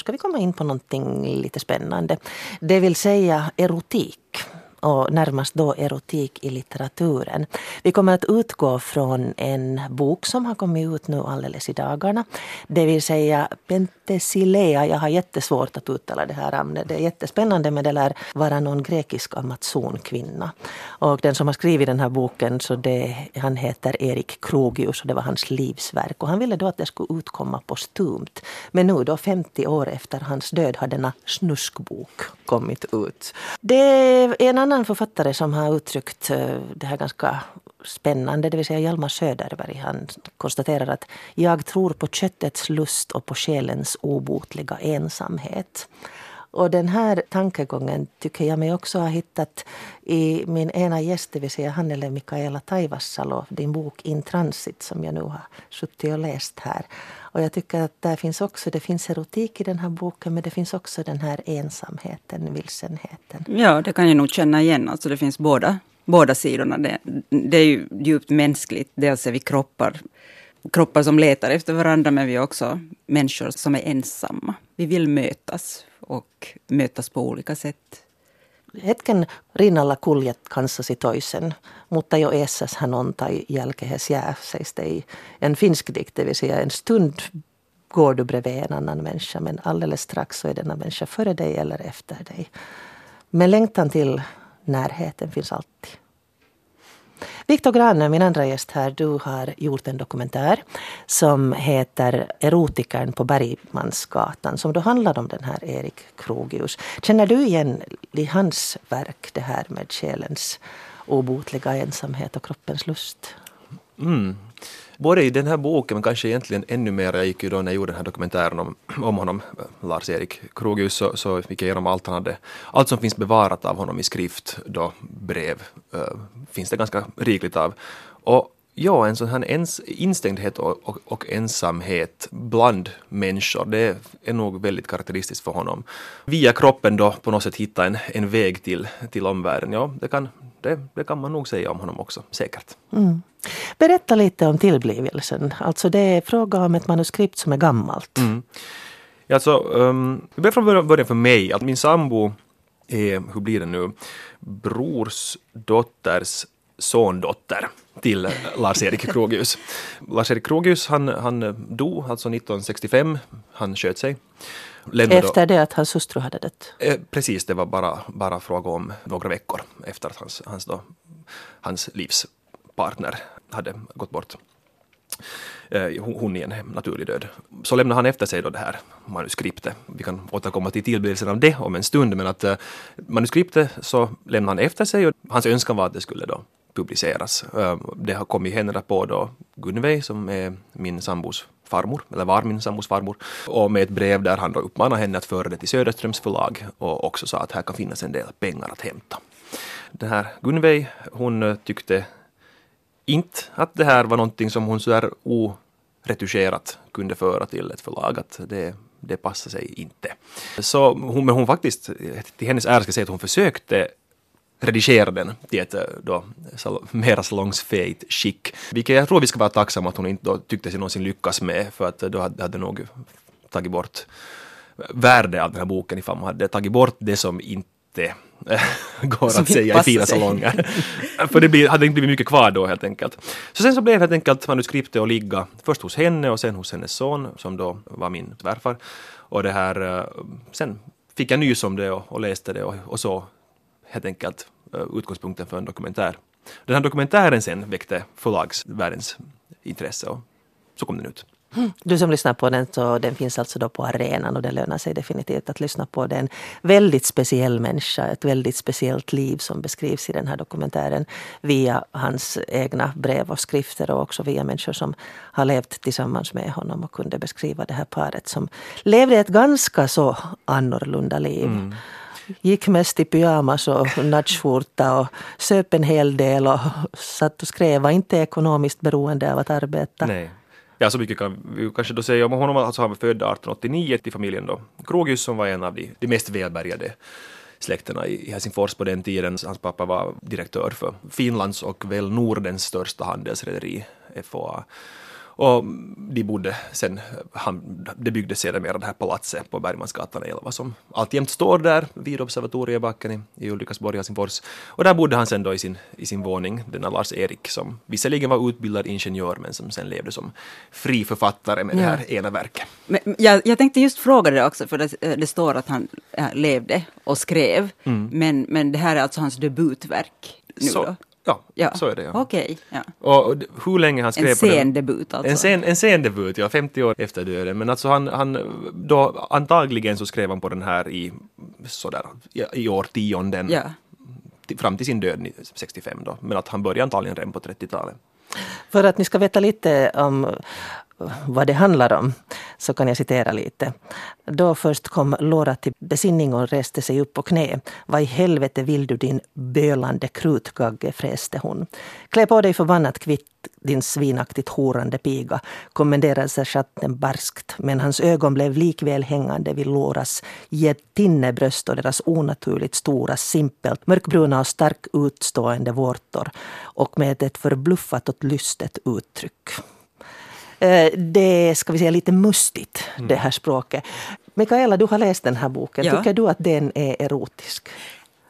ska vi komma in på någonting lite spännande. Det vill säga erotik och närmast då erotik i litteraturen. Vi kommer att utgå från en bok som har kommit ut nu alldeles i dagarna. Det vill säga Penthesilea. Jag har jättesvårt att uttala det här namnet. Det är jättespännande men det lär vara någon grekisk amazonkvinna. Och den som har skrivit den här boken så det, han heter Erik Krogius och det var hans livsverk. Och han ville då att det skulle utkomma postumt. Men nu då 50 år efter hans död har denna snuskbok kommit ut. Det är en annan författare som har uttryckt eh, det här ganska spännande, det vill säga Hjalmar Söderberg. Han konstaterar att jag tror på köttets lust och på själens obotliga ensamhet. Och den här tankegången tycker jag mig också ha hittat i min ena gäst, det vill säga Hannele Mikaela Taivassalo, din bok In Transit som jag nu har suttit och läst här. Och jag tycker att där finns också, det finns erotik i den här boken men det finns också den här ensamheten, vilsenheten. Ja, det kan jag nog känna igen. Alltså det finns båda, båda sidorna. Det, det är ju djupt mänskligt. Dels är vi kroppar, kroppar som letar efter varandra men vi är också människor som är ensamma. Vi vill mötas och mötas på olika sätt. Hetken rinnalla kuljet kanssasi toisen, mutta jo eessäs hän on tai jälkehes jää, sägs det i en finsk dikt, det vill säga en stund går du bredvid en annan människa men alldeles strax så är denna människa före dig eller efter dig. Men längtan till närheten finns alltid. Viktor Grane, min andra gäst här, du har gjort en dokumentär som heter Erotikern på Bergmansgatan som då handlar om den här Erik Krogius. Känner du igen i hans verk det här med själens obotliga ensamhet och kroppens lust? Mm både i den här boken men kanske egentligen ännu mer, jag gick ju då när jag gjorde den här dokumentären om, om honom, Lars-Erik Krogius, så, så gick jag igenom allt han hade, allt som finns bevarat av honom i skrift, då brev, äh, finns det ganska rikligt av. Och Ja, en sån här ens, instängdhet och, och, och, ensamhet bland människor, det är nog väldigt karaktäristiskt för honom. Via kroppen då på något sätt hitta en, en väg till, till omvärlden, ja, det kan, det, det kan man nog säga om honom också, säkert. Mm. Berätta lite om tillblivelsen. Alltså det är fråga om ett manuskript som är gammalt. Mm. Alltså, um, det börjar från början för mig. Att min sambo är, hur blir det nu, brors dotters sondotter till Lars-Erik Krogius. Lars-Erik Krogius han, han dog alltså 1965, han sköt sig. Efter det att hans hustru hade dött? Eh, precis, det var bara, bara fråga om några veckor efter att hans, hans, då, hans livspartner hade gått bort. Eh, hon i en naturlig död. Så lämnade han efter sig då det här manuskriptet. Vi kan återkomma till tillblivelsen av det om en stund, men att eh, manuskriptet så lämnade han efter sig och hans önskan var att det skulle då publiceras. Det har kommit händerna på då Gunveig som är min sambos farmor, eller var min sambos farmor, och med ett brev där han då uppmanade henne att föra det till Söderströms förlag och också sa att här kan finnas en del pengar att hämta. Den här Gunveig, hon tyckte inte att det här var någonting som hon sådär oretuscherat kunde föra till ett förlag, att det, det passade sig inte. Så hon, men hon faktiskt, till hennes ära ska jag säga att hon försökte redigera den till ett eh, då, mera salongsfähigt skick. Vilket jag tror vi ska vara tacksamma att hon inte då tyckte sig någonsin lyckas med för att då hade, hade nog tagit bort värde av den här boken ifall man hade tagit bort det som inte går att säga i fina salonger. För det blir, hade inte blivit mycket kvar då helt enkelt. Så sen så blev helt enkelt manuskriptet att ligga först hos henne och sen hos hennes son som då var min svärfar. Och det här, eh, sen fick jag nys om det och, och läste det och, och så helt enkelt eh, utgångspunkten för en dokumentär. Den här dokumentären sen väckte förlagsvärldens intresse och så kom den ut. Du som lyssnar på den, så den finns alltså då på arenan och det lönar sig definitivt att lyssna på den. Väldigt speciell människa, ett väldigt speciellt liv som beskrivs i den här dokumentären via hans egna brev och skrifter och också via människor som har levt tillsammans med honom och kunde beskriva det här paret som levde ett ganska så annorlunda liv. Mm gick mest i pyjamas och nattskjorta och söp en hel del och satt och skrev. Var inte ekonomiskt beroende av att arbeta. Nej. Ja, så mycket kan vi kanske då säga om honom. Alltså han var född 1889 till familjen då Krogius som var en av de, de mest välbärgade släkterna i Helsingfors på den tiden. Hans pappa var direktör för Finlands och väl Nordens största handelsrederi, FOA. Och de bodde sen, han, det byggdes sedermera det här palatset på Bergmansgatan 11 som alltjämt står där vid Observatoriebacken i, i Ulrikasborg, Helsingfors. Och där bodde han sen då i sin, i sin våning, denna Lars-Erik som visserligen var utbildad ingenjör men som sen levde som fri författare med ja. det här ena verket. Men, jag, jag tänkte just fråga det också, för det, det står att han äh, levde och skrev, mm. men, men det här är alltså hans debutverk nu så? Ja, ja, så är det. Ja. Okej. ja. Och, och hur länge han skrev en sen debut alltså? En sen, en sen debut, ja, 50 år efter döden. Men alltså han, han då antagligen så skrev han på den här i sådär i årtionden. Ja. Fram till sin död 65 då. Men att han började antagligen redan på 30-talet. För att ni ska veta lite om vad det handlar om, så kan jag citera lite. Då först kom Laura till besinning och reste sig upp på knä. Vad i helvete vill du din bölande krutgagge, fräste hon. Klä på dig förbannat kvitt din svinaktigt horande piga, kommenderade sergeanten barskt, men hans ögon blev likväl hängande vid Loras getinnebröst och deras onaturligt stora, simpelt mörkbruna och starkt utstående vårtor och med ett förbluffat och lystet uttryck. Eh, det ska vi säga lite mustigt, mm. det här språket. Mikaela, du har läst den här boken. Ja. Tycker du att den är erotisk?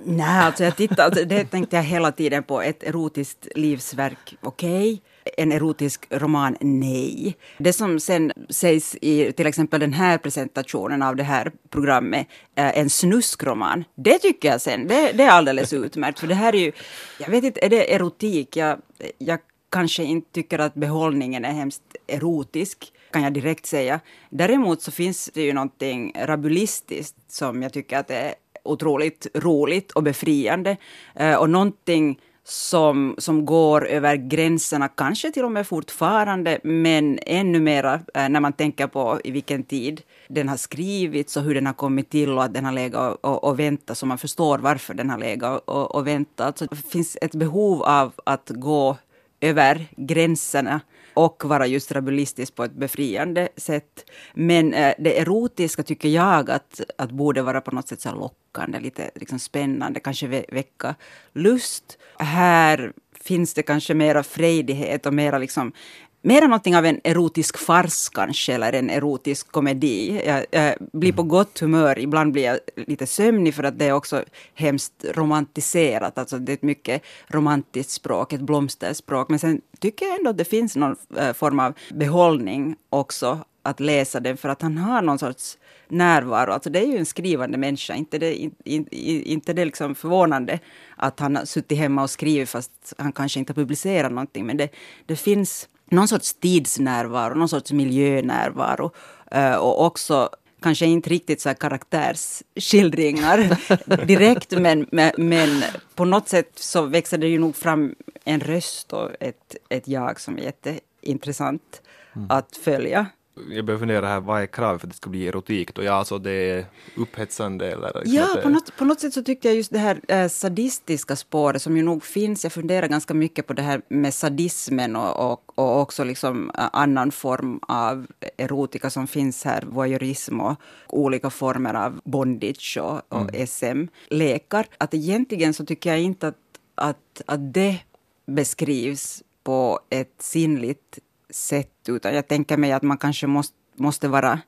Nej, alltså jag tittar, alltså det tänkte jag hela tiden på. Ett erotiskt livsverk, okej. Okay. En erotisk roman, nej. Det som sen sägs i till exempel den här presentationen av det här programmet, en snuskroman, det tycker jag sen, det, det är alldeles utmärkt. För det här är ju, jag vet inte, är det erotik? Jag, jag kanske inte tycker att behållningen är hemskt erotisk, kan jag direkt säga. Däremot så finns det ju någonting rabulistiskt som jag tycker att är otroligt roligt och befriande. Eh, och någonting som, som går över gränserna, kanske till och med fortfarande, men ännu mera eh, när man tänker på i vilken tid den har skrivits och hur den har kommit till och att den har legat och, och väntat, så man förstår varför den har legat och, och väntat. Så det finns ett behov av att gå över gränserna och vara just rabulistisk på ett befriande sätt. Men eh, det erotiska tycker jag att, att borde vara på något sätt så lockande, lite liksom spännande, kanske vä väcka lust. Här finns det kanske mera frejdighet och mera liksom Mera någonting av en erotisk fars kanske, eller en erotisk komedi. Jag, jag, blir på gott humör, ibland blir jag lite sömnig för att det är också hemskt romantiserat. Alltså det är ett mycket romantiskt språk, ett blomsterspråk. Men sen tycker jag ändå att det finns någon eh, form av behållning också att läsa den, för att han har någon sorts närvaro. Alltså det är ju en skrivande människa, inte det, in, in, inte det liksom förvånande att han har suttit hemma och skrivit fast han kanske inte har publicerat någonting. Men det, det finns någon sorts tidsnärvaro, någon sorts miljönärvaro eh, och också kanske inte riktigt så här karaktärsskildringar direkt, men, men, men, på något sätt så växer det ju nog fram en röst och ett, ett jag som är jätteintressant mm. att följa jag börjar fundera här, vad är kravet för att det ska bli erotik? Då? Ja, alltså det är upphetsande eller? Liksom ja, det... på, något, på något sätt så tyckte jag just det här äh, sadistiska spåret som ju nog finns. Jag funderar ganska mycket på det här med sadismen och, och, och också liksom äh, annan form av erotika som finns här, voyeurism och olika former av bondage och, och mm. SM-lekar. Att egentligen så tycker jag inte att, att, att det beskrivs på ett sinnligt sätt, utan jag tänker mig att man kanske måste, måste vara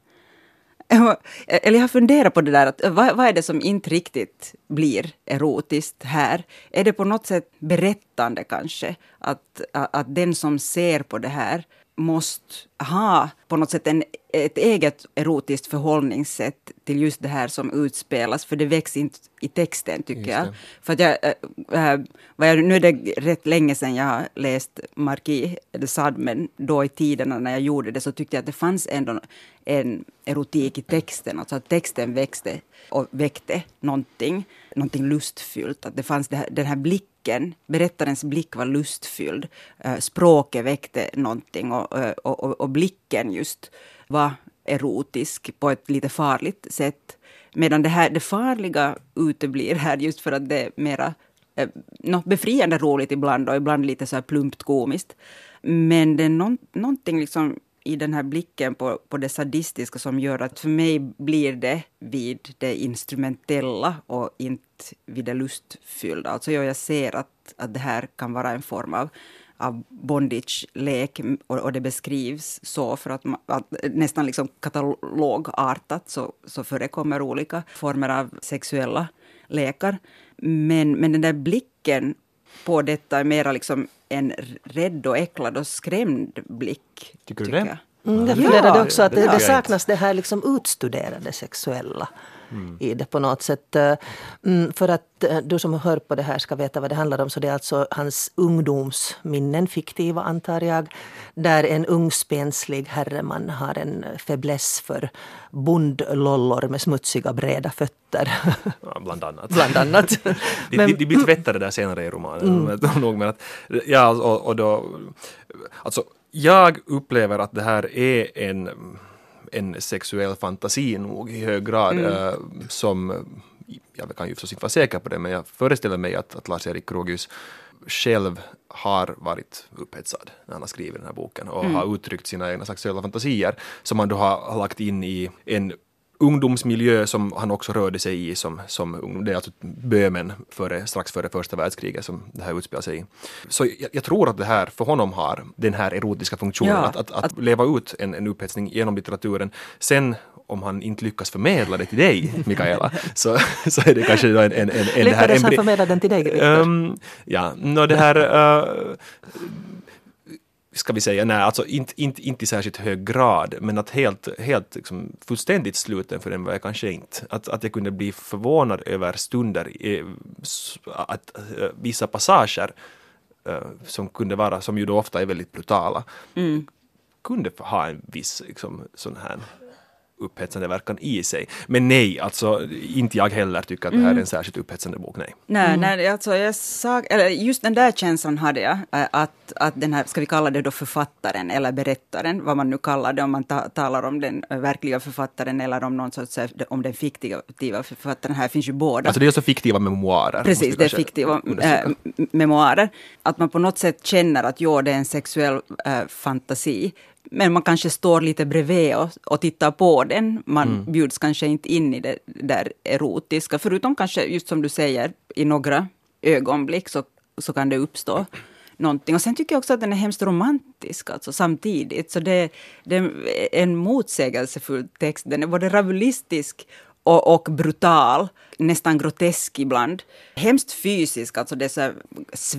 eller jag har funderat på det där, att vad, vad, är det som inte riktigt blir erotiskt här? Är det på något sätt berättande kanske? Att, att den som ser på det här måste ha på något sätt en, ett eget erotiskt förhållningssätt till just det här som utspelas, för det väcks inte i texten tycker jag. För att jag, äh, jag, nu är det rätt länge sedan jag har läst Marquis de Sade, men då i tiderna när jag gjorde det så tyckte jag att det fanns ändå en erotik i texten, alltså att texten växte och väckte någonting, någonting lustfyllt. Att det fanns det här, den här blicken, berättarens blick var lustfylld. Eh, språket väckte någonting och, eh, och, och, och blicken just var erotisk på ett lite farligt sätt. Medan det, här, det farliga uteblir här just för att det är mera eh, no, befriande roligt ibland och ibland lite så här plumpt komiskt. Men det är no, någonting liksom i den här blicken på, på det sadistiska som gör att för mig blir det vid det instrumentella och inte vid det lustfyllda. Alltså jag ser att, att det här kan vara en form av av bondage-lek och, och, det beskrivs så för att, man, att nästan liksom katalogartat så, så förekommer olika former av sexuella lekar. Men, men den där blicken på detta är mera liksom en rädd och äcklad och skrämd blick. Tycker du det? Jag. Mm, jag funderade också att det, det saknas det här liksom utstuderade sexuella mm. i det på något sätt. Eh, mm, för att eh, du som hör på det här ska veta vad det handlar om så det är alltså hans ungdomsminnen, fiktiva antar jag, där en ung spenslig herreman har en fäbless för bondlollor med smutsiga breda fötter. Ja, bland annat. bland annat. de, de, de blir tvättade där senare i romanen. Mm. Men ja, och, och då, alltså, jag upplever att det här är en en sexuell fantasi nog i hög grad mm. äh, som jag kan ju förstås inte vara säker på det, men jag föreställer mig att, att Lars-Erik Krogius själv har varit upphetsad när han har skrivit den här boken och mm. har uttryckt sina egna sexuella fantasier som han då har lagt in i en ungdomsmiljö som han också rörde sig i som, som det är alltså Böhmen före, strax före första världskriget som det här utspelar sig i. Så jag, jag, tror att det här för honom har den här erotiska funktionen, ja, att, att, att, att, leva ut en, en upphetsning genom litteraturen. Sen om han inte lyckas förmedla det till dig, Mikaela, så, så är det kanske en... en, en, en Lyckades han förmedla den till dig? Um, ja, no, det här... Uh, ska vi säga, nej, alltså inte, inte, inte i särskilt hög grad, men att helt, helt liksom, fullständigt sluten för den var jag kanske inte. Att, att jag kunde bli förvånad över stunder, att, äh, vissa passager äh, som kunde vara, som ju då ofta är väldigt brutala, mm. kunde ha en viss liksom, sån här upphetsande verkan i sig. Men nej, alltså inte jag heller tycker att det här är en mm. särskilt upphetsande bok, nej. Nej, mm. nej alltså jag sa, eller just den där känslan hade jag, att, att den här, ska vi kalla det då författaren eller berättaren, vad man nu kallar det, om man ta, talar om den verkliga författaren eller om någon sorts, om den fiktiva författaren, här finns ju båda. Alltså det är så fiktiva memoarer. Precis, det är fiktiva äh, memoarer. Att man på något sätt känner att jo, det är en sexuell äh, fantasi, men man kanske står lite bredvid och, och tittar på den. Man mm. bjuds kanske inte in i det där erotiska, förutom kanske, just som du säger, i några ögonblick så, så kan det uppstå någonting. Och sen tycker jag också att den är hemskt romantisk alltså, samtidigt. Så det, det är en motsägelsefull text. Den är både rabulistisk och, och, brutal, nästan grotesk ibland. Hemskt fysisk, alltså det är så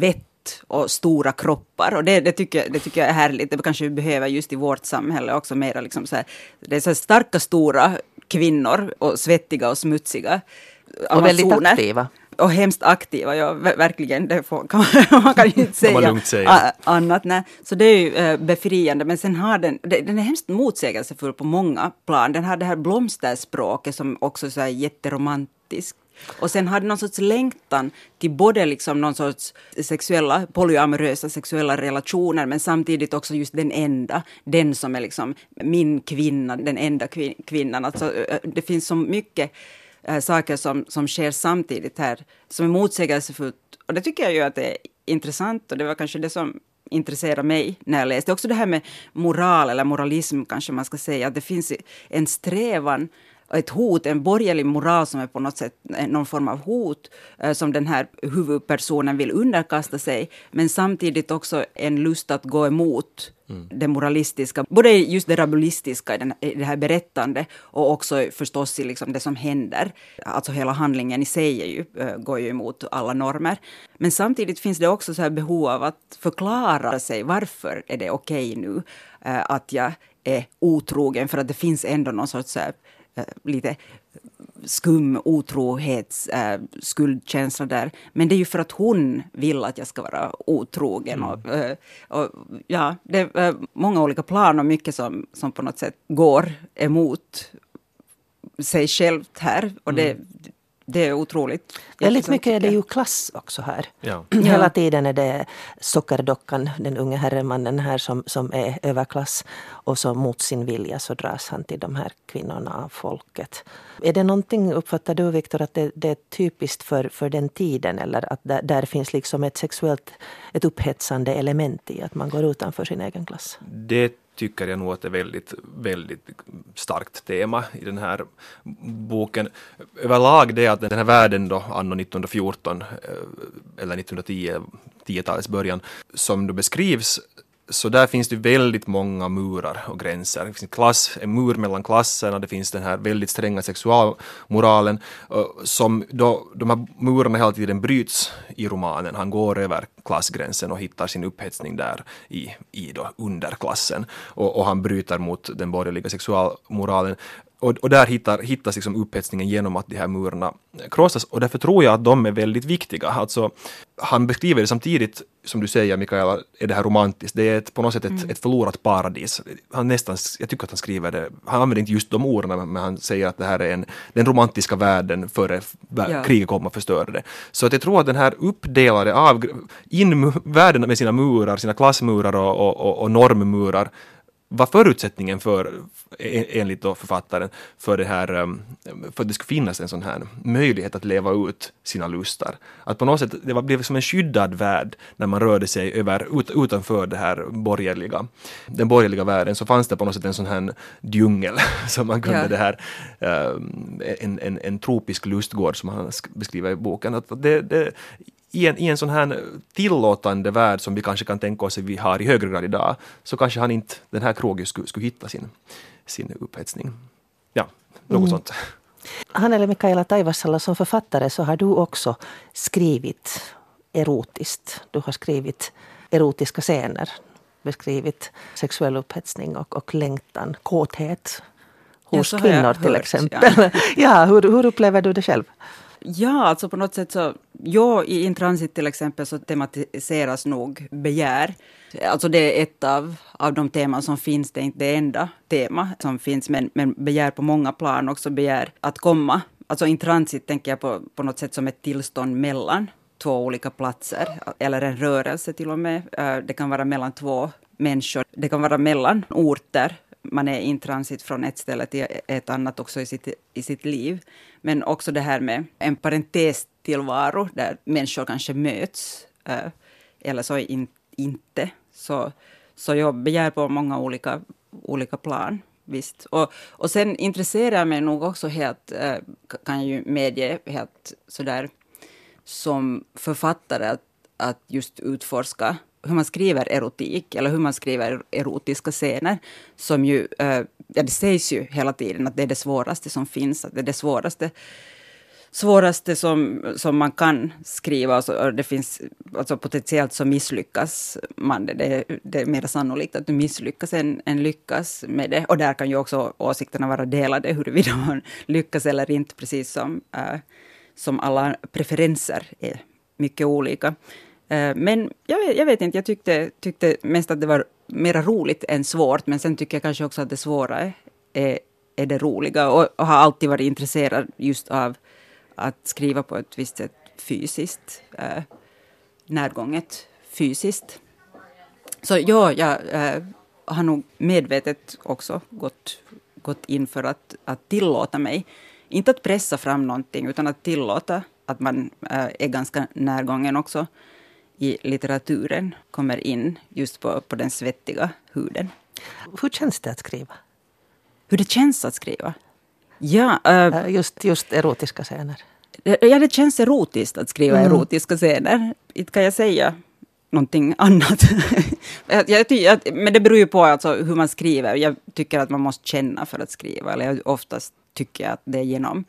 och stora kroppar. Och det, det, tycker, det tycker jag är härligt. Det kanske vi behöver just i vårt samhälle också. Mera liksom så här, det är så starka, stora kvinnor och svettiga och smutsiga. Och väldigt aktiva. Och hemskt aktiva, ja verkligen. Det får, kan man, man kan ju inte säga, säga. annat. Nej. Så det är ju äh, befriande. Men sen har den, den är hemskt motsägelsefull på många plan. Den har det här blomsterspråket som också är jätteromantiskt och sen hade någon sorts längtan till både liksom någon sorts sexuella, polyamorösa sexuella relationer, men samtidigt också just den enda, den som är liksom min kvinna, den enda kvin kvinnan. Alltså, det finns så mycket äh, saker som, som sker samtidigt här, som är motsägelsefullt. Och det tycker jag ju att det är intressant och det var kanske det som intresserar mig när jag läste. Också det här med moral eller moralism kanske man ska säga, att det finns en strävan ett hot, en borgerlig moral som är på något sätt någon form av hot eh, som den här huvudpersonen vill underkasta sig, men samtidigt också en lust att gå emot mm. det moralistiska, både just det rabulistiska i, den, i det här berättande och också förstås i liksom det som händer. Alltså hela handlingen i sig ju, äh, går ju emot alla normer. Men samtidigt finns det också så här behov av att förklara sig. Varför är det okej okay nu att jag är otrogen? För att det finns ändå någon sorts här, Eh, lite skum otrohets äh, skuldkänsla där. Men det är ju för att hon vill att jag ska vara otrogen. Mm. Och, äh, och, ja, det är många olika plan och mycket som, som på något sätt går emot sig självt här. Och det, mm det är otroligt. Väldigt mycket är det ju klass också här. Ja. Hela tiden är det sockerdockan, den unge herremannen här som, som är överklass. Och så mot sin vilja så dras han till de här kvinnorna av folket. Är det någonting, uppfattar du Viktor, att det, det, är typiskt för, för den tiden? Eller att där, där, finns liksom ett sexuellt, ett upphetsande element i att man går utanför sin egen klass? Det tycker jag nog att det är väldigt, väldigt starkt tema i den här boken. Överlag det att den här världen då anno 1914 eh, eller 1910 10-talets början, som då beskrivs så där finns det väldigt många murar och gränser. Det finns en, klass, en mur mellan klasserna, det finns den här väldigt stränga sexualmoralen som då, de här murarna hela tiden bryts i romanen. Han går över klassgränsen och hittar sin upphetsning där i, i då underklassen och, och han bryter mot den borgerliga sexualmoralen och, och där hittar, hittas liksom upphetsningen genom att de här murarna krossas och därför tror jag att de är väldigt viktiga. Alltså, han beskriver det samtidigt, som du säger Mikaela, är det här romantiskt, det är ett, på något sätt ett, mm. ett förlorat paradis. Han nästan, jag tycker att han skriver det, han använder inte just de orden men han säger att det här är en, den romantiska världen före ja. kriget kom och förstörde det. Så att jag tror att den här uppdelade av in världen med sina murar, sina klassmurar och, och, och normmurar var förutsättningen för, enligt då författaren, för det här, um, för att det skulle finnas en sån här möjlighet att leva ut sina lustar. Att på något sätt, det blev som en skyddad värld när man rörde sig över, ut, utanför det här borgerliga, den borgerliga världen, så fanns det på något sätt en sån här djungel som man kunde ja. det här, um, en, en, en tropisk lustgård som han beskriver i boken. Att det, det, i en, i en sån här tillåtande värld som vi kanske kan tänka oss att vi har i högre grad idag, så kanske han inte, den här krogen skulle, skulle hitta sin, sin upphetsning. Ja, något mm. sånt. Hannele Mikaela Taivasala, som författare så har du också skrivit erotiskt. Du har skrivit erotiska scener, beskrivit sexuell upphetsning och, och längtan, kåthet hos ja, kvinnor till hört, exempel. Ja. ja, hur, hur upplever du det själv? Ja, alltså på något sätt så, ja, i Intransit till exempel så tematiseras nog begär. Alltså det är ett av, av de teman som finns, det är inte det enda tema som finns, men, men begär på många plan också begär att komma. Alltså Intransit tänker jag på, på något sätt som ett tillstånd mellan två olika platser, eller en rörelse till och med. Äh, det kan vara mellan två människor, det kan vara mellan orter man är i transit från ett ställe till ett annat också i sitt, i sitt liv. Men också det här med en parentestillvaro där människor kanske möts, eh, eller så in, inte. Så, så jag begär på många olika, olika plan. Visst. Och, och sen intresserar jag mig nog också helt, eh, kan jag ju medge, helt sådär som författare att, att just utforska hur man skriver erotik eller hur man skriver erotiska scener. Som ju, eh, ja, det sägs ju hela tiden att det är det svåraste som finns, att det är det svåraste svåraste som, som man kan skriva. Alltså, det finns, alltså potentiellt så misslyckas man. Det, det, det är mer sannolikt att du misslyckas än, än lyckas med det. Och där kan ju också åsikterna vara delade huruvida man lyckas eller inte, precis som, äh, som alla preferenser är mycket olika. Eh, men jag vet, jag vet, inte, jag tyckte, tyckte mest att det var mer roligt än svårt, men sen tycker jag kanske också att det svåra är, är det roliga och, och har alltid varit intresserad just av att skriva på ett visst sätt fysiskt, eh, närgånget fysiskt. Så ja, jag eh, har nog medvetet också gått, gått in för att, att tillåta mig, inte att pressa fram någonting, utan att tillåta att man eh, är ganska närgången också i litteraturen kommer in just på, på den svettiga huden. Hur känns det att skriva? Hur det känns att skriva? Ja, uh, just, just erotiska scener. Ja, det känns erotiskt att skriva mm. erotiska scener. Inte kan jag säga någonting annat. jag, jag, men det beror ju på alltså hur man skriver. Jag tycker att man måste känna för att skriva. Eller jag, oftast tycker jag att det är genom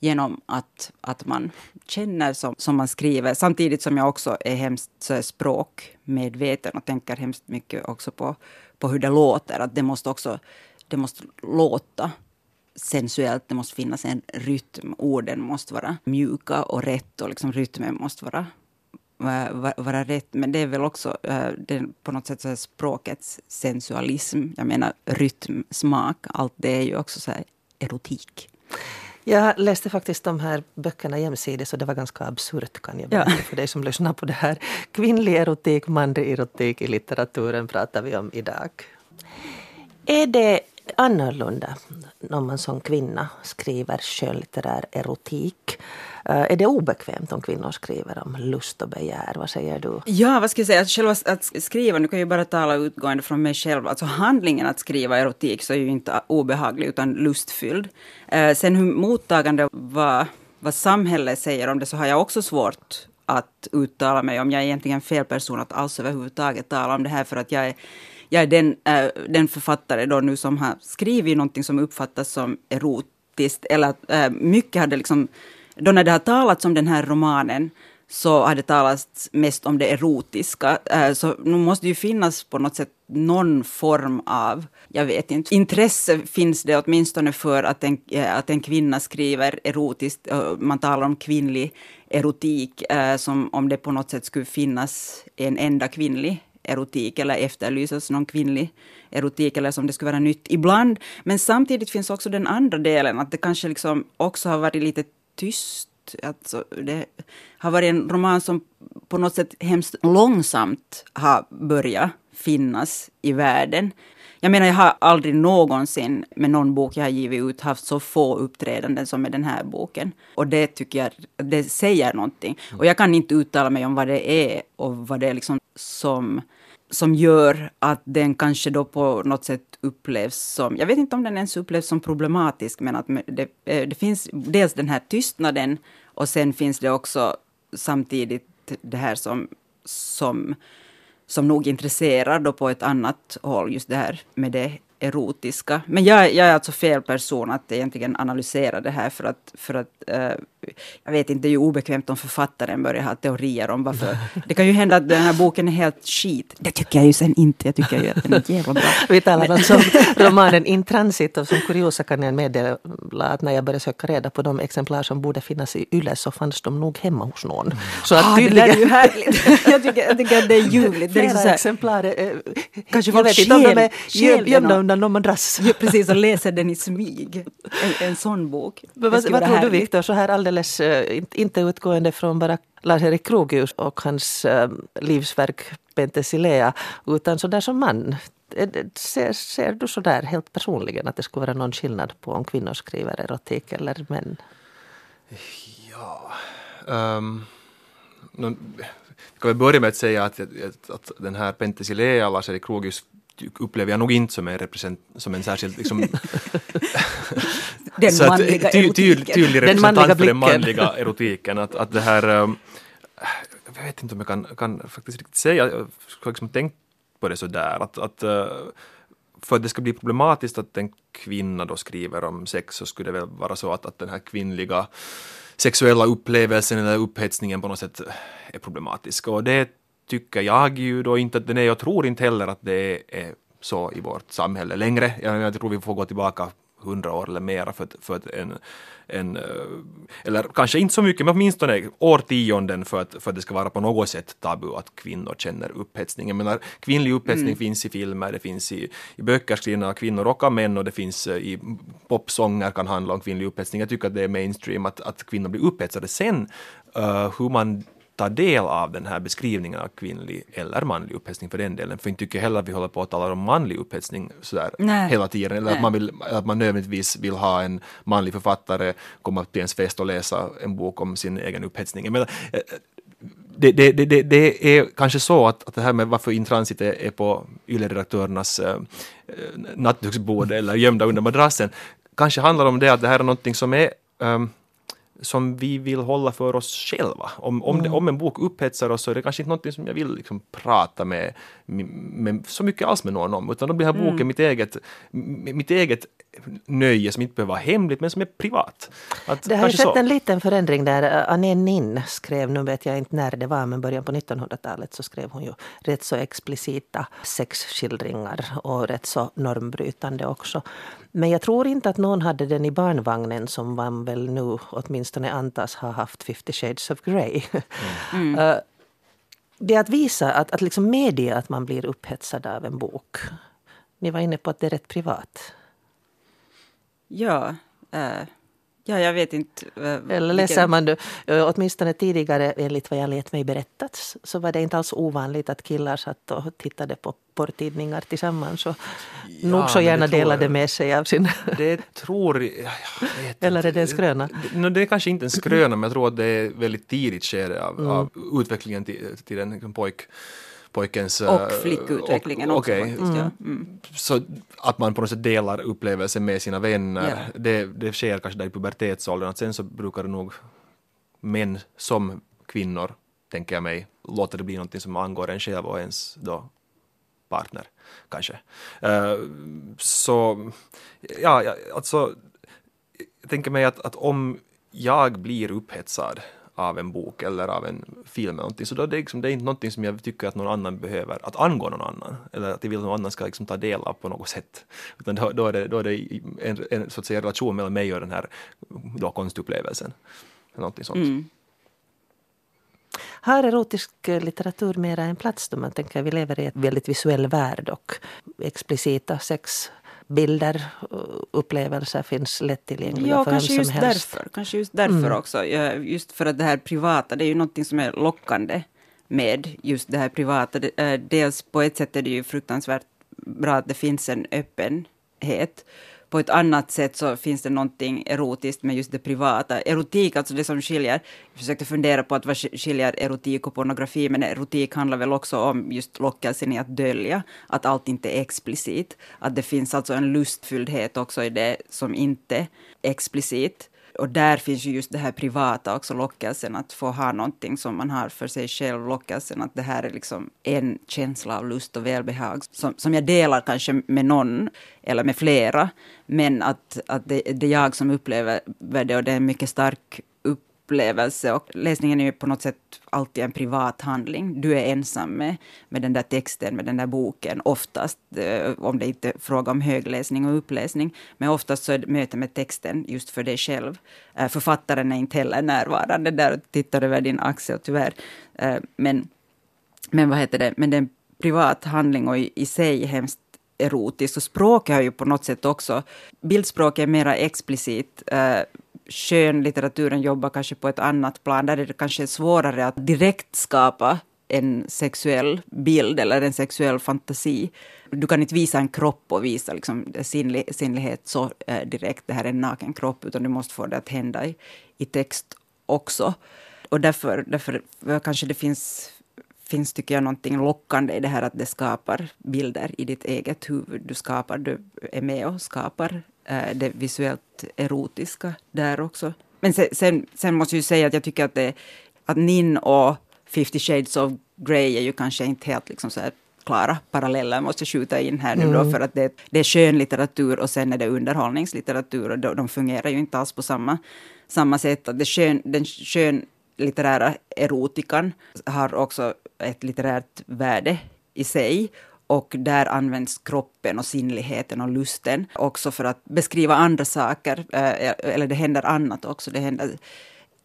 genom att, att man känner som, som man skriver. Samtidigt som jag också är hemskt språkmedveten och tänker hemskt mycket också på, på hur det låter. Att det måste också det måste låta sensuellt, det måste finnas en rytm. Orden måste vara mjuka och rätt och liksom rytmen måste vara, vara, vara rätt. Men det är väl också eh, det är på något sätt så språkets sensualism. Jag menar rytm, smak, allt det är ju också så erotik. Jag läste faktiskt de här böckerna jämsides och det var ganska absurt kan jag berätta ja. för dig som lyssnar på det här. Kvinnlig erotik, manlig erotik i litteraturen pratar vi om idag. Är det annorlunda när man som kvinna skriver skönlitterär erotik? Eh, är det obekvämt om kvinnor skriver om lust och begär? Vad säger du? Ja, vad ska jag säga? Själva att skriva, nu kan jag bara tala utgående från mig själv. Alltså handlingen att skriva erotik så är ju inte obehaglig utan lustfylld. Eh, sen hur mottagande vad, vad samhället säger om det så har jag också svårt att uttala mig om. Jag är egentligen fel person att alls överhuvudtaget tala om det här för att jag är, jag är den, äh, den författare då nu som har skrivit någonting som uppfattas som erotiskt. Eller äh, mycket hade liksom, då när det har talats om den här romanen så har det talats mest om det erotiska. Äh, så nu måste det ju finnas på något sätt någon form av, jag vet inte, intresse finns det åtminstone för att en, att en kvinna skriver erotiskt. Man talar om kvinnlig erotik som om det på något sätt skulle finnas en enda kvinnlig erotik eller efterlyses någon kvinnlig erotik eller som det skulle vara nytt ibland. Men samtidigt finns också den andra delen att det kanske liksom också har varit lite tyst Alltså, det har varit en roman som på något sätt hemskt långsamt har börjat finnas i världen. Jag menar, jag har aldrig någonsin med någon bok jag har givit ut haft så få uppträdanden som med den här boken. Och det tycker jag, det säger någonting. Och jag kan inte uttala mig om vad det är och vad det är liksom som som gör att den kanske då på något sätt upplevs som, jag vet inte om den ens upplevs som problematisk, men att det, eh, det finns dels den här tystnaden och sen finns det också samtidigt det här som, som, som nog intresserar då på ett annat håll, just det här med det erotiska. Men jag, jag är alltså fel person att egentligen analysera det här för att, för att uh, jag vet inte, det är ju obekvämt om författaren börjar ha teorier om varför. Det kan ju hända att den här boken är helt skit. Det tycker jag ju sen inte. Jag tycker ju att den är jävla bra. Vi talar alltså om romanen In Transit och som kuriosa kan jag meddela att när jag började söka reda på de exemplar som borde finnas i Yle så fanns de nog hemma hos någon. Så att ah, tydligen... Det där är ju härligt. jag, tycker, jag tycker att det är ljuvligt. Flera det är så här... exemplar. Eh, kanske folk vet inte undan någon madrass. Ja, precis, och läser den i smyg. En, en sån bok. Men vad, vad tror du Viktor, så här alldeles uh, inte utgående från bara Lars-Erik Krogius och hans uh, livsverk Penthesilea, utan så där som man. Ser, ser du så där helt personligen att det skulle vara någon skillnad på om kvinnor skriver erotik eller män? Ja... Um, no, kan vi börja med att säga att, att, att den här Penthesilea, Lars-Erik Krogius upplever jag nog inte som en, represent, som en särskild liksom, den så manliga ty, ty, tydlig representant för den manliga erotiken. Att, att det här, um, jag vet inte om jag kan, kan faktiskt riktigt säga, jag har liksom tänkt på det sådär att, att uh, för att det ska bli problematiskt att en kvinna då skriver om sex så skulle det väl vara så att, att den här kvinnliga sexuella upplevelsen eller upphetsningen på något sätt är problematisk. Och det tycker jag ju då inte att den är. Jag tror inte heller att det är så i vårt samhälle längre. Jag, tror vi får gå tillbaka hundra år eller mera för att, för att en, en, eh, eller kanske inte så mycket, men åtminstone årtionden för att, för att det ska vara på något sätt tabu att kvinnor känner upphetsning. Jag menar, kvinnlig upphetsning mm. finns i filmer, det finns i, i böcker skrivna av kvinnor och av män och det finns eh, i popsånger kan handla om kvinnlig upphetsning. Jag tycker att det är mainstream att, att kvinnor blir upphetsade. Sen uh, hur man ta del av den här beskrivningen av kvinnlig eller manlig upphetsning för den delen. För inte tycker jag heller att vi håller på att tala om manlig upphetsning sådär Nej. hela tiden. Eller att man, vill, att man nödvändigtvis vill ha en manlig författare komma till ens fest och läsa en bok om sin egen upphetsning. Men, eh, det, det, det, det, är kanske så att, att det här med varför Intransit är, är på YLE-redaktörernas äh, nattduksbord eller gömda under madrassen kanske handlar om det att det här är någonting som är ähm, som vi vill hålla för oss själva. Om, om, mm. det, om en bok upphetsar oss så är det kanske inte någonting som jag vill liksom prata med, med, så mycket alls med någon om, utan då blir den här boken mm. mitt, eget, mitt eget nöje som inte behöver vara hemligt men som är privat. Att, det har ju skett en liten förändring där. Anne Nin skrev, nu vet jag inte när det var, men början på 1900-talet så skrev hon ju rätt så explicita sexskildringar och rätt så normbrytande också. Men jag tror inte att någon hade den i barnvagnen som man väl nu åtminstone antas ha haft 50 shades of Grey. Mm. uh, det är att visa, att, att liksom media att man blir upphetsad av en bok. Ni var inne på att det är rätt privat. Ja, uh, Ja, jag vet inte. Uh, Eller läser man du, åtminstone tidigare enligt vad jag lät mig berättat så var det inte alls ovanligt att killar satt och tittade på porrtidningar tillsammans och ja, nog så gärna delade med sig av sin... Det tror jag... Eller är det en skröna? Det, det är kanske inte en skröna men jag tror att det är väldigt tidigt skede av, mm. av utvecklingen till, till en liksom pojk pojkens... Och eh, flickutvecklingen och, också okay. faktiskt. Mm. Ja. Mm. Så att man på något sätt delar upplevelsen med sina vänner, yeah. det, det sker kanske där i pubertetsåldern, att sen så brukar det nog män som kvinnor tänker jag mig, låta det bli någonting som angår en själv och ens då partner, kanske. Uh, så, ja, ja, alltså, jag tänker mig att, att om jag blir upphetsad av en bok eller av en film eller någonting, så då är det, liksom, det är inte någonting som jag tycker att någon annan behöver, att angå någon annan, eller att jag vill att någon annan ska liksom ta del av på något sätt. Utan då, då är det, då är det en, en så att säga, relation mellan mig och den här då, konstupplevelsen. Någonting sånt. Mm. Har erotisk eh, litteratur mera en plats då man tänker att vi lever i en väldigt visuell värld och explicita sex bilder och upplevelser finns lättillgängliga ja, för vem som helst. Därför, kanske just därför mm. också. Just för att det här privata, det är ju någonting som är lockande med just det här privata. Eh, dels på ett sätt är det ju fruktansvärt bra att det finns en öppenhet på ett annat sätt så finns det någonting erotiskt med just det privata. Erotik, alltså det som skiljer, jag försökte fundera på att vad skiljer erotik och pornografi, men erotik handlar väl också om just lockelsen i att dölja, att allt inte är explicit. Att det finns alltså en lustfylldhet också i det som inte är explicit och där finns ju just det här privata också, lockelsen att få ha någonting som man har för sig själv, lockelsen att det här är liksom en känsla av lust och välbehag som, som jag delar kanske med någon eller med flera, men att, att det, det är jag som upplever det och det är en mycket stark upplevelse och läsningen är ju på något sätt alltid en privat handling. Du är ensam med, med den där texten, med den där boken, oftast, eh, om det inte är fråga om högläsning och uppläsning. Men oftast så är mötet med texten just för dig själv. Eh, författaren är inte heller närvarande där och tittar över din axel, tyvärr. Eh, men, men vad heter det, men det är en privat handling och i, i sig hemskt erotiskt. Och språket har ju på något sätt också, Bildspråket är mera explicit eh, skönlitteraturen jobbar kanske på ett annat plan. Där är det kanske svårare att direkt skapa en sexuell bild eller en sexuell fantasi. Du kan inte visa en kropp och visa liksom sinnlig, sinnlighet så eh, direkt, det här är en naken kropp, utan du måste få det att hända i, i text också. Och därför, därför eh, kanske det finns, finns, tycker jag, någonting lockande i det här att det skapar bilder i ditt eget huvud. Du skapar, du är med och skapar det visuellt erotiska där också. Men sen, sen, sen, måste jag säga att jag tycker att, det, att Nin och 50 shades of Grey är ju kanske inte helt liksom så här klara paralleller, måste skjuta in här nu mm. då, för att det, det är skönlitteratur och sen är det underhållningslitteratur och de, de fungerar ju inte alls på samma, samma sätt. Att det skön, den skönlitterära erotikan har också ett litterärt värde i sig och där används kroppen och sinnligheten och lusten också för att beskriva andra saker. Eh, eller det händer annat också. Det händer,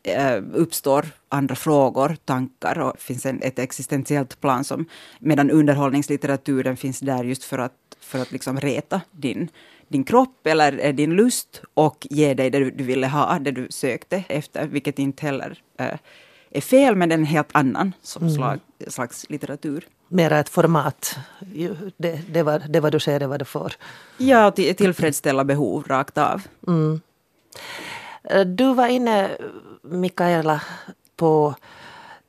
eh, uppstår andra frågor, tankar och finns en, ett existentiellt plan som medan underhållningslitteraturen finns där just för att, för att liksom reta din, din kropp eller eh, din lust och ge dig det du, du ville ha, det du sökte efter, vilket inte heller är fel, men det är en helt annan mm. slag, slags litteratur mera ett format. Det, det, var, det var du säger, det var du får. Ja, till, tillfredsställa behov rakt av. Mm. Du var inne, Mikaela, på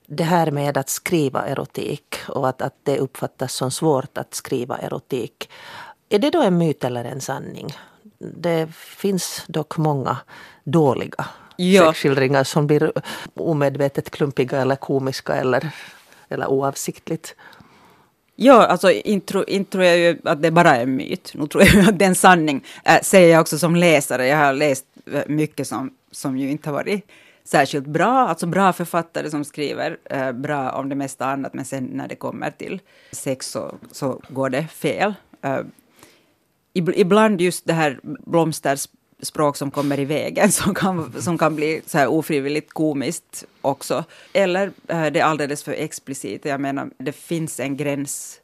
det här med att skriva erotik och att, att det uppfattas som svårt att skriva erotik. Är det då en myt eller en sanning? Det finns dock många dåliga ja. sexskildringar som blir omedvetet klumpiga eller komiska eller, eller oavsiktligt. Ja, alltså inte, tror jag ju att det bara är en myt. Nu tror jag att det är en sanning, äh, säger jag också som läsare. Jag har läst eh, mycket som, som ju inte har varit särskilt bra. Alltså bra författare som skriver äh, bra om det mesta annat, men sen när det kommer till sex så, så går det fel. Äh, ibland just det här blomsters språk som kommer i vägen som kan, som kan bli så här ofrivilligt komiskt också. Eller eh, det är alldeles för explicit. Jag menar, det finns en gräns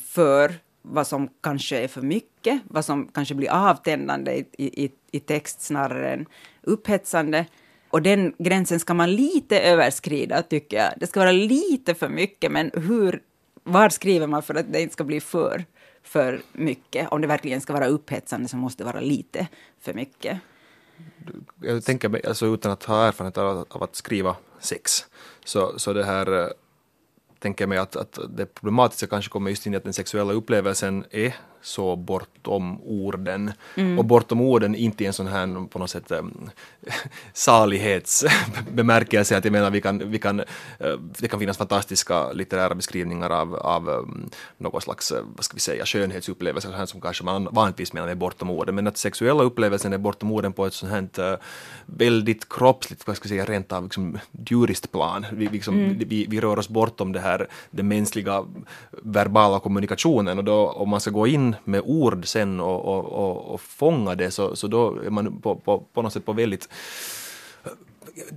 för vad som kanske är för mycket, vad som kanske blir avtändande i, i, i text snarare än upphetsande. Och den gränsen ska man lite överskrida, tycker jag. Det ska vara lite för mycket, men hur, var skriver man för att det inte ska bli för för mycket. Om det verkligen ska vara upphetsande så måste det vara lite för mycket. Jag tänker mig, alltså utan att ha erfarenhet av, av att skriva sex, så, så det här eh, tänker mig att, att det problematiska kanske kommer just in i att den sexuella upplevelsen är så bortom orden. Och bortom orden inte i en sån här på något sätt um, salighetsbemärkelse att jag menar vi kan, vi kan, uh, det kan finnas fantastiska litterära beskrivningar av, av um, något slags, uh, vad ska vi säga, skönhetsupplevelser här som kanske man vanligtvis menar med bortom orden, men att sexuella upplevelsen är bortom orden på ett sånt här uh, väldigt kroppsligt, vad ska jag säga, rent av liksom, djuriskt plan. Vi, liksom, mm. vi, vi rör oss bortom det här, den mänskliga verbala kommunikationen och då om man ska gå in med ord sen och, och, och, och fånga det så, så då är man på, på, på något sätt på väldigt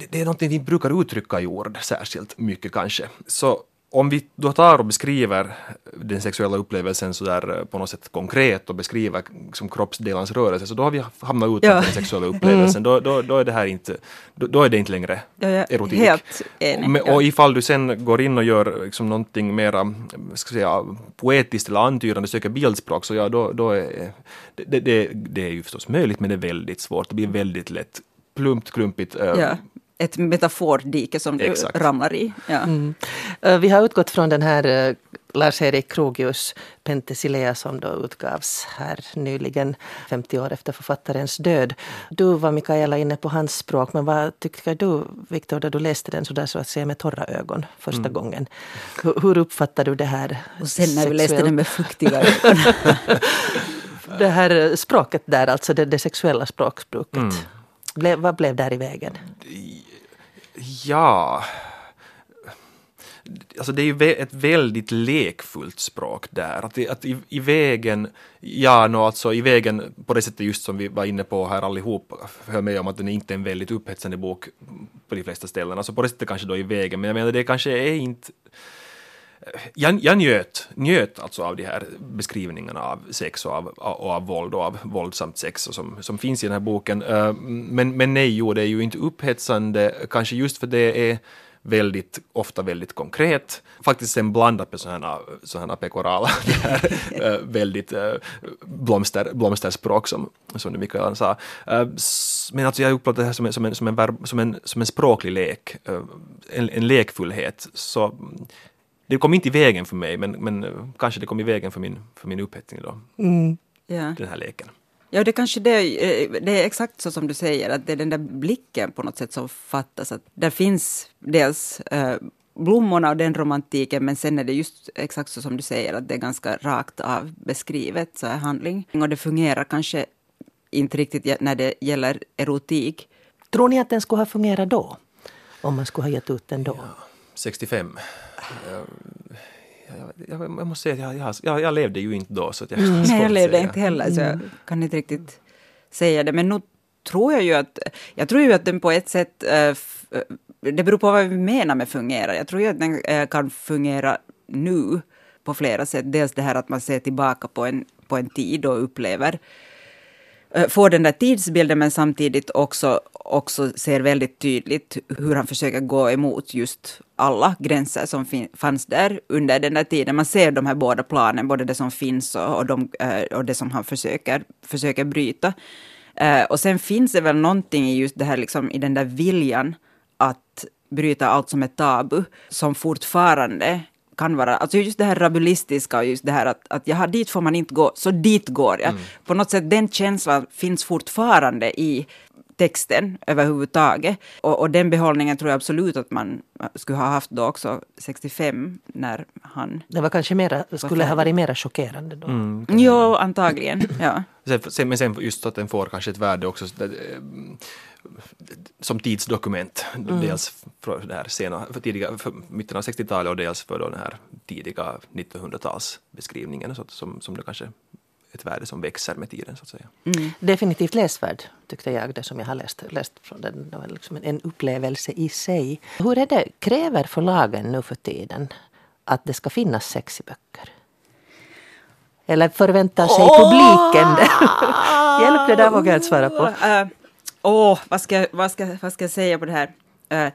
det är någonting vi brukar uttrycka i ord särskilt mycket kanske. Så om vi då tar och beskriver den sexuella upplevelsen så där eh, på något sätt konkret och beskriver liksom kroppsdelens rörelse så då har vi hamnat utanför ja. den sexuella upplevelsen. Mm. Då, då, då, är det här inte, då, då är det inte längre erotik. Helt enig, ja. Och ifall du sen går in och gör liksom någonting mera ska säga, poetiskt eller antydande, söker bildspråk så ja, då, då är det, det, det är ju förstås möjligt men det är väldigt svårt. Det blir väldigt lätt plumpt, klumpigt. Eh, ja ett metafordike som du Exakt. ramlar i. Ja. Mm. Eh, vi har utgått från den här uh, Lars-Erik Krogius Penthesilea som då utgavs här nyligen, 50 år efter författarens död. Du var Mikaela inne på hans språk, men vad tycker du Viktor, när du läste den sådär så att säga med torra ögon första mm. gången? Hur, hur uppfattar du det här? Och sen när du läste den med fuktiga ögon. det här språket där, alltså det, det sexuella språkbruket. Mm. Ble, vad blev där i vägen? Ja... Alltså det är ju ett väldigt lekfullt språk där. Att, att i, i, vägen, ja, no, alltså i vägen på det sättet just som vi var inne på här allihop, hör med om att den inte är en väldigt upphetsande bok på de flesta ställen. Alltså på det sättet kanske då i vägen, men jag menar det kanske är inte jag, jag njöt, njöt alltså av de här beskrivningarna av sex och av, och av våld och av våldsamt sex och som, som finns i den här boken. Eh, men, men nej, jo, det är ju inte upphetsande, kanske just för det är väldigt, ofta väldigt konkret. Faktiskt sen blandat med sådana, sådana pekorala, eh, väldigt eh, blomster, blomsterspråk som, som du Mikael sa. Men alltså jag upplevde det här som en, som en, som en, som en, som en språklig lek, en, en lekfullhet. Så det kom inte i vägen för mig, men, men kanske det kom i vägen för min, för min upphetsning då. Mm. Ja. Den här leken. Ja, det kanske det, eh, det är exakt så som du säger, att det är den där blicken på något sätt som fattas. Att där finns dels äh, blommorna och den romantiken, men sen är det just exakt så som du säger, att det är ganska rakt av beskrivet, så här handling. Och det fungerar kanske inte riktigt när det gäller erotik. Tror ni att den skulle ha fungerat då? Om man skulle ha gett ut den då? Ja, 65 jag, jag, jag, måste säga att jag, jag, jag, levde ju inte då. Så att jag mm. Nej, jag levde inte heller så jag mm. kan inte riktigt säga det. Men nu tror jag ju att, jag tror ju att den på ett sätt, äh, det beror på vad vi menar med fungera. Jag tror ju att den äh, kan fungera nu på flera sätt. Dels det här att man ser tillbaka på en, på en tid och upplever får den där tidsbilden men samtidigt också, också ser väldigt tydligt hur han försöker gå emot just alla gränser som fanns där under den där tiden. Man ser de här båda planen, både det som finns och, och, de, och det som han försöker, försöker bryta. Och sen finns det väl någonting i just det här, liksom, i den där viljan att bryta allt som är tabu, som fortfarande kan vara, alltså just det här rabulistiska och just det här att, att jaha, dit får man inte gå, så dit går jag. Mm. På något sätt den känslan finns fortfarande i texten överhuvudtaget. Och, och den behållningen tror jag absolut att man skulle ha haft då också 65 när han... Det var kanske mera, skulle ha varit mer chockerande då? Mm, jo, antagligen. ja. men sen just att den får kanske ett värde också som tidsdokument. Mm. Dels för, det här sena, för tidiga, för mitten av 60-talet och dels för då den här tidiga 1900-talsbeskrivningen så, som, som det kanske ett värde som växer med tiden. så att säga. Mm. Definitivt läsvärd tyckte jag, det som jag har läst, läst från den. Det var liksom en upplevelse i sig. Hur är det, kräver förlagen nu för tiden att det ska finnas sex i böcker? Eller förväntar sig oh! publiken det? Hjälp, det där vågar jag inte svara på. Uh, Åh, vad, ska, vad, ska, vad ska jag säga på det här? Uh,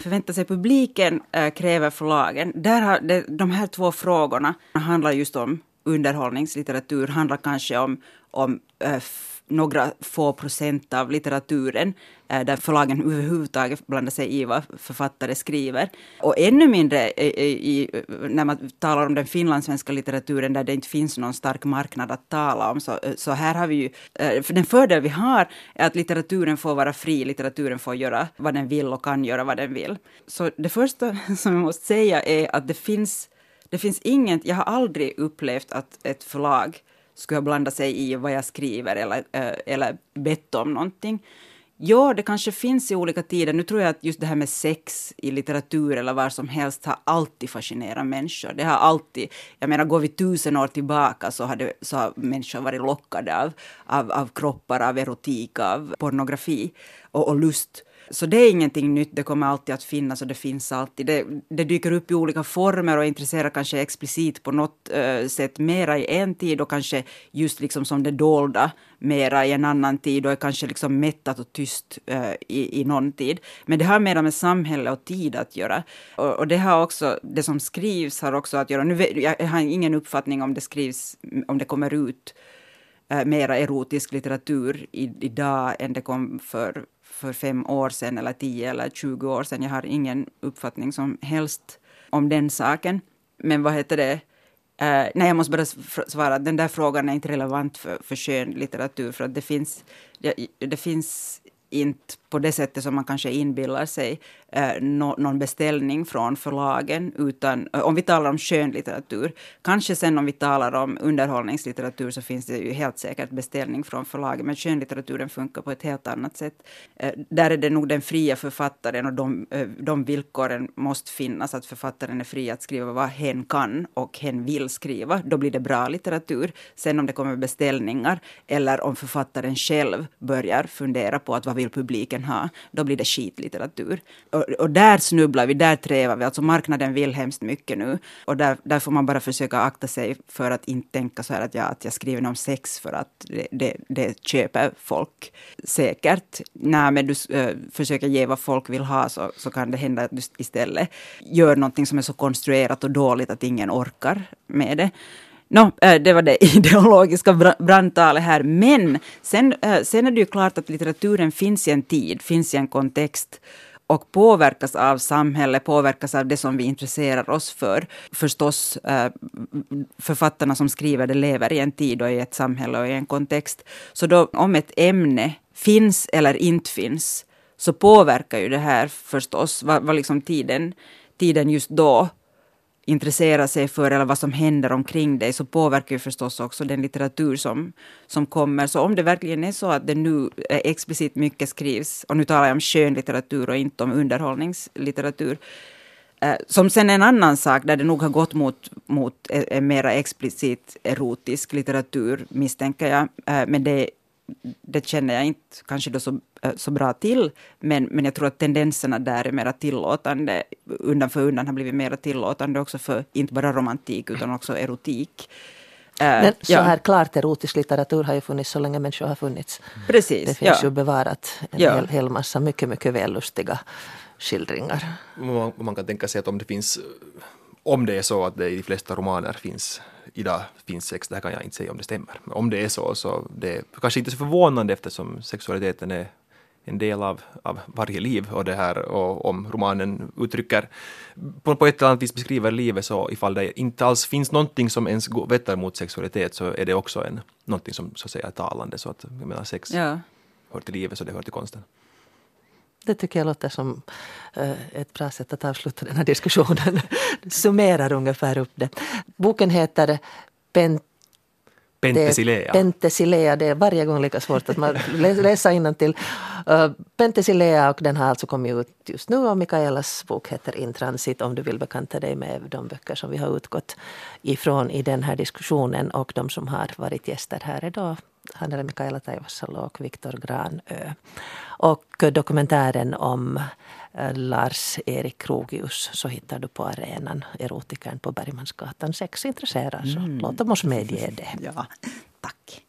förväntar sig publiken uh, kräver förlagen. Där har, det, de här två frågorna handlar just om underhållningslitteratur handlar kanske om, om äh, några få procent av litteraturen äh, där förlagen överhuvudtaget blandar sig i vad författare skriver. Och ännu mindre i, i, när man talar om den finlandssvenska litteraturen där det inte finns någon stark marknad att tala om. Så, eh, så här har vi ju, äh, för den fördel vi har är att litteraturen får vara fri, litteraturen får göra vad den vill och kan göra vad den vill. Så det första som jag måste säga är att det finns, det finns inget, jag har aldrig upplevt att ett förlag skulle ha blandat sig i vad jag skriver eller, eh, eller bett om någonting. Ja, det kanske finns i olika tider. Nu tror jag att just det här med sex i litteratur eller var som helst har alltid fascinerat människor. Det har alltid, jag menar går vi tusen år tillbaka så har, det, så har människor varit lockade av, av, av kroppar, av erotik, av pornografi och, och lust. Så det är ingenting nytt, det kommer alltid att finnas och det finns alltid. Det, det dyker upp i olika former och intresserar kanske explicit på något uh, sätt mera i en tid och kanske just liksom som det dolda mera i en annan tid och är kanske liksom mättat och tyst uh, i, i någon tid. Men det har mera med samhälle och tid att göra. Och, och, det har också, det som skrivs har också att göra, nu jag har ingen uppfattning om det skrivs, om det kommer ut Eh, mera erotisk litteratur i, idag än det kom för för fem år sedan eller tio eller tjugo år sedan. Jag har ingen uppfattning som helst om den saken. Men vad heter det? Uh, nej, jag måste bara svara att den där frågan är inte relevant för, för skönlitteratur för att det finns, det, det finns inte på det sättet som man kanske inbillar sig eh, no, någon beställning från förlagen. Utan eh, om vi talar om skönlitteratur, kanske sen om vi talar om underhållningslitteratur så finns det ju helt säkert beställning från förlagen. Men skönlitteraturen funkar på ett helt annat sätt. Eh, där är det nog den fria författaren och de, eh, de villkoren måste finnas. Att författaren är fri att skriva vad hen kan och hen vill skriva. Då blir det bra litteratur. Sen om det kommer beställningar eller om författaren själv börjar fundera på att vad vill publiken publiken ha, då blir det skitlitteratur. Och, och där snubblar vi, där trävar vi. Alltså marknaden vill hemskt mycket nu. Och där, där får man bara försöka akta sig för att inte tänka så här att, jag, att jag skriver om sex för att det, det, det köper folk säkert. Nej, men du äh, försöker ge vad folk vill ha så, så kan det hända att du istället gör någonting som är så konstruerat och dåligt att ingen orkar med det. No, eh, det var det ideologiska brandtalet här. Men sen, eh, sen är det ju klart att litteraturen finns i en tid, finns i en kontext och påverkas av samhället, påverkas av det som vi intresserar oss för. Förstås, eh, författarna som skriver det lever i en tid och i ett samhälle och i en kontext. Så då, om ett ämne finns eller inte finns, så påverkar ju det här förstås vad, vad liksom tiden, tiden just då intressera sig för eller vad som händer omkring dig så påverkar ju förstås också den litteratur som, som kommer. Så om det verkligen är så att det nu explicit mycket skrivs, och nu talar jag om skönlitteratur och inte om underhållningslitteratur, eh, som sen är en annan sak där det nog har gått mot, mot eh, en mera explicit erotisk litteratur, misstänker jag. Eh, men det det känner jag inte kanske då så, eh, så bra till, men, men jag tror att tendenserna där är mera tillåtande, undan för undan har blivit mera tillåtande också för inte bara romantik utan också erotik. Eh, men så ja. här klart erotisk litteratur har ju funnits så länge människor har funnits. Precis, det finns ja. ju bevarat en ja. hel, hel massa mycket, mycket vällustiga skildringar. Man, man kan tänka sig att om det finns om det är så att det i de flesta romaner finns idag finns sex, det här kan jag inte säga om det stämmer. Men om det är så, så det är kanske inte så förvånande eftersom sexualiteten är en del av, av varje liv och det här och om romanen uttrycker på, på ett eller annat vis beskriver livet så ifall det inte alls finns någonting som ens vetter mot sexualitet så är det också en, någonting som så att säga är talande så att jag menar sex ja. hör till livet så det hör till konsten. Det tycker jag låter som eh, ett bra sätt att avsluta den här diskussionen. Summerar ungefär upp det. Boken heter Pent Pentesilea. Pentesilea, det är varje gång lika svårt att man läsa innantill. Uh, Pentesilea och den har alltså kommit ut just nu och Mikaelas bok heter Intransit om du vill bekanta dig med de böcker som vi har utgått ifrån i den här diskussionen och de som har varit gäster här idag handlar Mikaela Taivasalo och Viktor Granö. Och dokumentären om eh, Lars-Erik Krogius så hittar du på arenan, erotikern på Bergmansgatan 6. Intresserad så mm. låt oss medge det. Ja, tack.